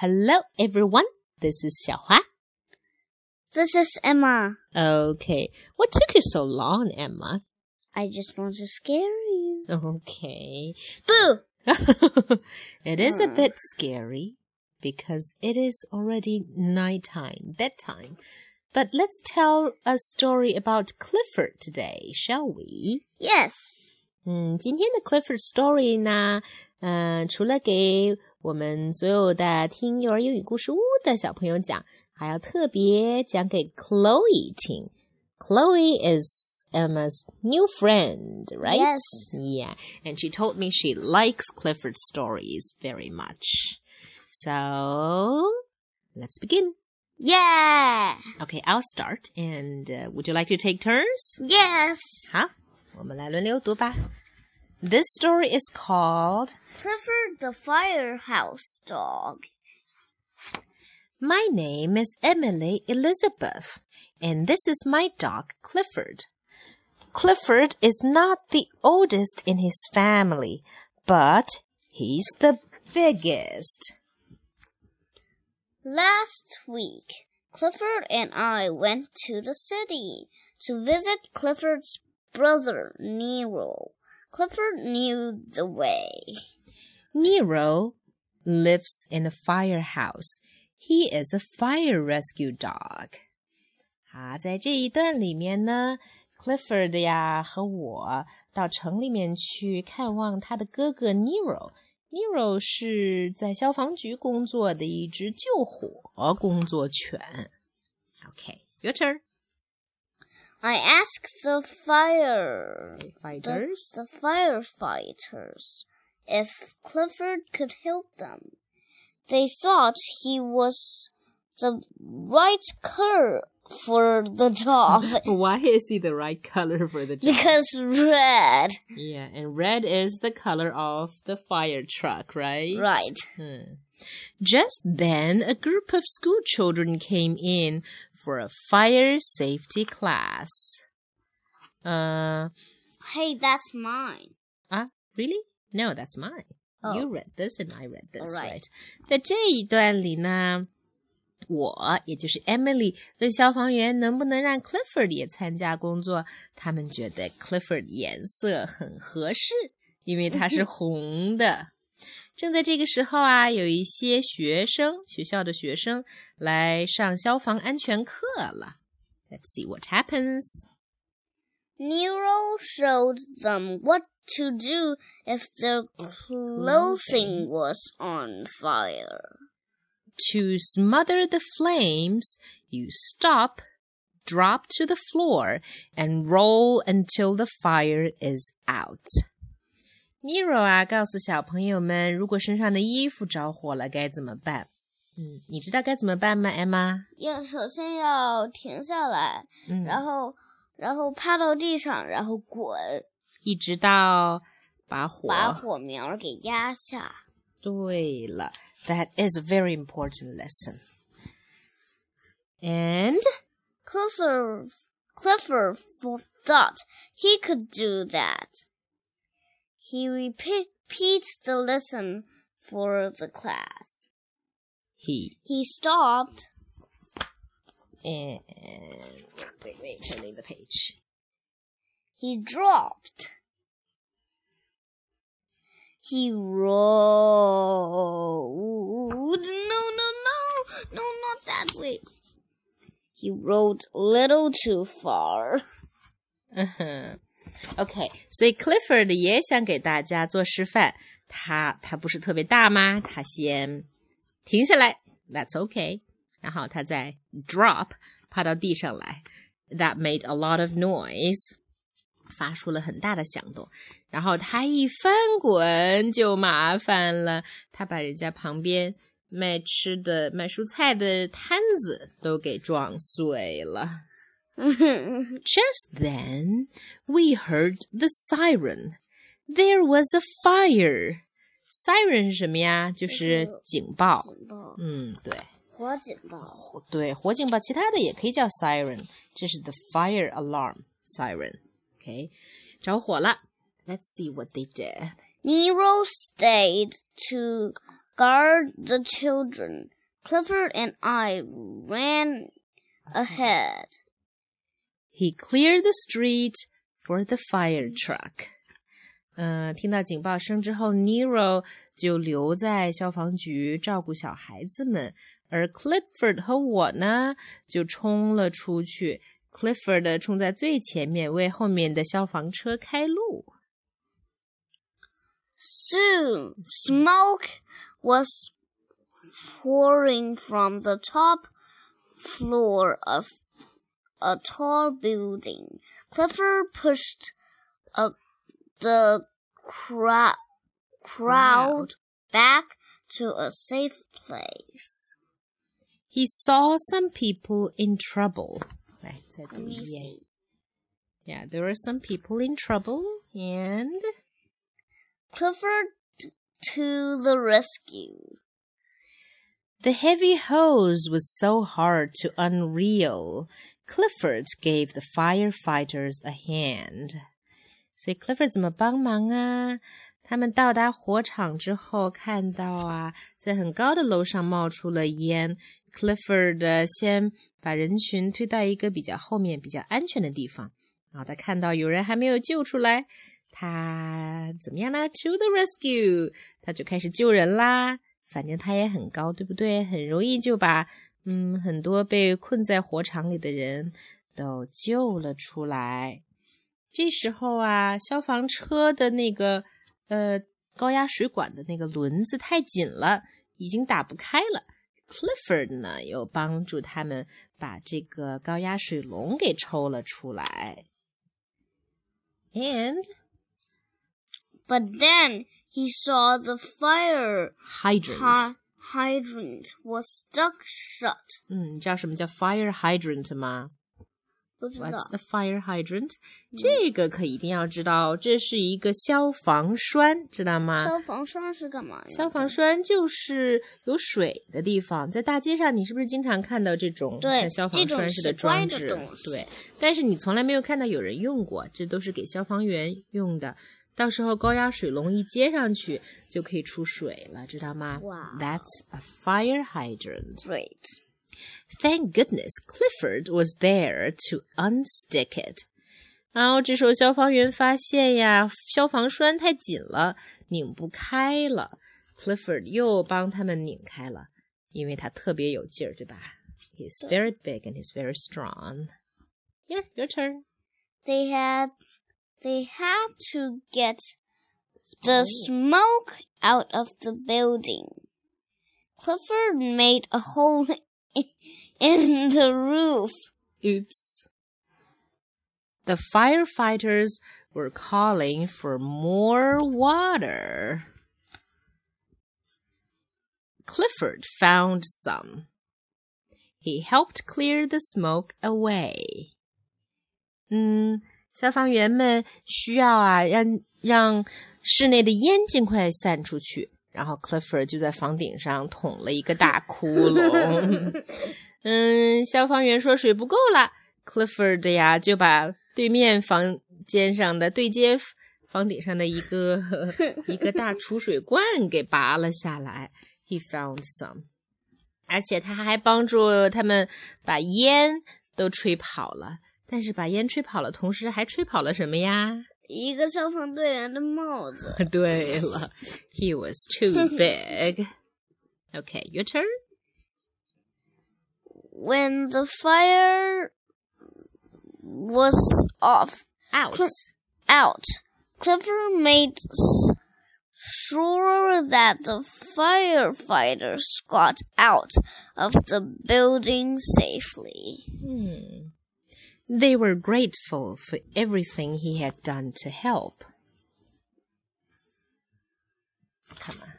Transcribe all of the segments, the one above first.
Hello, everyone. This is 小花. This is Emma. Okay. What took you so long, Emma? I just want to scare you. Okay. Boo! it is a bit scary because it is already nighttime, bedtime. But let's tell a story about Clifford today, shall we? Yes. 嗯，今天的 Clifford story 呢，嗯、呃，除了给 我们所有的听幼儿英语故事屋的小朋友讲，还要特别讲给 Chloe 听。Chloe is Emma's new friend, right? Yes. Yeah, and she told me she likes Clifford stories very much. So let's begin. Yeah. Okay, I'll start. And uh, would you like to take turns? Yes. 好，我们来轮流读吧。 This story is called Clifford the Firehouse Dog. My name is Emily Elizabeth, and this is my dog Clifford. Clifford is not the oldest in his family, but he's the biggest. Last week, Clifford and I went to the city to visit Clifford's brother Nero. Clifford knew the way. Nero lives in a firehouse. He is a fire rescue dog. 好，在这一段里面呢，Clifford 呀和我到城里面去看望他的哥哥 Nero。Nero 是在消防局工作的一只救火工作犬。Okay, your turn. I asked the fire Fighters. the, the firefighters if Clifford could help them. They thought he was the right color for the job Why is he the right color for the job? because red. yeah, and red is the color of the fire truck, right? Right. Hmm. Just then, a group of school children came in for a fire safety class. Uh, Hey, that's mine. ah, really? No, that's mine. Oh. You read this and I read this, Alright. right? 在这一段里呢，我也就是 Emily 问消防员能不能让 Clifford 也参加工作，他们觉得 Clifford 颜色很合适，因为它是红的。 正在这个时候啊，有一些学生，学校的学生来上消防安全课了。Let's see what happens. Nero showed them what to do if their clothing was on fire. To smother the flames, you stop, drop to the floor, and roll until the fire is out. Nero 啊，告诉小朋友们，如果身上的衣服着火了，该怎么办？嗯，你知道该怎么办吗，Emma？要首先要停下来，嗯，然后然后趴到地上，然后滚，一直到把火把火苗给压下。对了，That is a very important lesson. And Clifford Clifford f- thought he could do that. He repeats the lesson for the class. he He stopped and wait, wait, turning the page. He dropped. He rolled. No, no, no. No, not that way. He rolled a little too far. 嗯哼，OK，所以 Clifford 也想给大家做示范。他他不是特别大吗？他先停下来，That's OK。然后他再 drop 趴到地上来，That made a lot of noise，发出了很大的响动。然后他一翻滚就麻烦了，他把人家旁边卖吃的、卖蔬菜的摊子都给撞碎了。Just then, we heard the siren. There was a fire. Siren 是什么呀？就是警报。警报，嗯，对，火警报。对，火警报，其他的也可以叫 siren。这是 the fire alarm siren。OK，着火了。Let's see what they did. Nero stayed to guard the children. Clifford and I ran ahead. He cleared the street for the fire truck. 嗯，听到警报声之后，Nero 就留在消防局照顾小孩子们，而 Clifford 和我呢就冲了出去。Clifford 冲在最前面，为后面的消防车开路。Soon, smoke was pouring from the top floor of a tall building. Clifford pushed the cra- crowd back to a safe place. He saw some people in trouble. Let me see. Yeah, there were some people in trouble, and Clifford to the rescue. The heavy hose was so hard to unreel. Clifford gave the firefighters a hand. 所以 Clifford 怎么帮忙啊？他们到达火场之后，看到啊，在很高的楼上冒出了烟。Clifford 先把人群推到一个比较后面、比较安全的地方，然后他看到有人还没有救出来，他怎么样呢？To the rescue，他就开始救人啦。 反正他也很高，对不对？很容易就把嗯很多被困在火场里的人都救了出来。这时候啊，消防车的那个呃高压水管的那个轮子太紧了，已经打不开了。Clifford 呢，又帮助他们把这个高压水龙给抽了出来。And But then he saw the fire hydrant，、hy- hydrant was stuck shut. 嗯，你知道什么叫 fire hydrant 吗？不知道 What's a fire hydrant？、这个可一定要知道，这是一个消防栓，知道吗？消防栓是干嘛呀？消防栓就是有水的地方，在大街上，你是不是经常看到这种像消防栓似的装置？对，但是你从来没有看到有人用过，这都是给消防员用的。到时候高压水龙一接上去，就可以出水了，知道吗哇？That's a fire hydrant. Great. Thank goodness Clifford was there to unstick it. 然后这时候消防员发现呀，消防栓太紧了，拧不开了。Clifford 又帮他们拧开了，因为他特别有劲儿，对吧？He's very big and he's very strong. Here, your turn. They had they had to get the smoke out of the building. Clifford made a hole in the roof. Oops. The firefighters were calling for more water. Clifford found some. He helped clear the smoke away. 嗯，消防员们需要啊，让让室内的烟尽快散出去。然后 Clifford 就在房顶上捅了一个大窟窿。嗯，消防员说水不够了，Clifford 呀就把对面房间上的对接房顶上的一个 一个大储水罐给拔了下来。He found some，而且他还帮助他们把烟都吹跑了。但是把烟吹跑了，同时还吹跑了什么呀？一个消防队员的帽子。对了，He was too big. Okay, your turn. When the fire was off Out. out, Clifford made s- sure that the firefighters got out of the building safely. They were grateful for everything he had done to help. Come on.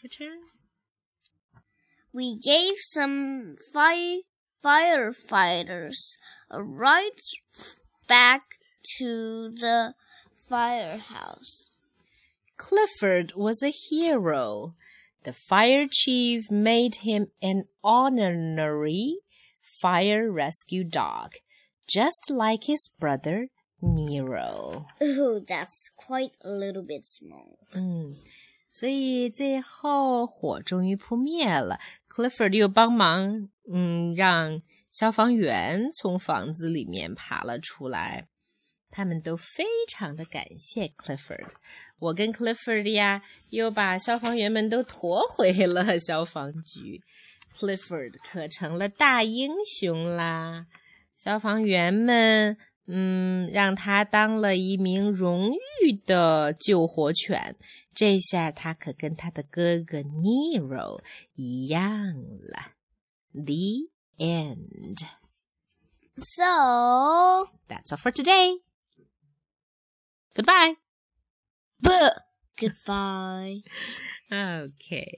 Your turn. We gave some fi- firefighters a ride back to the firehouse. Clifford was a hero. The fire chief made him an honorary fire rescue dog, just like his brother Nero. Oh, that's quite a little bit small. 嗯， 所以最后火终于扑灭了。Clifford 又帮忙，嗯，让消防员从房子里面爬了出来。他们都非常的感谢 Clifford。我跟 Clifford 呀，又把消防员们都驮回了消防局。Clifford 可成了大英雄啦！ 消防员们，嗯，让他当了一名荣誉的救火犬。这下他可跟他的哥哥 Nero 一样了。The end. So that's all for today. Goodbye. But goodbye. Okay.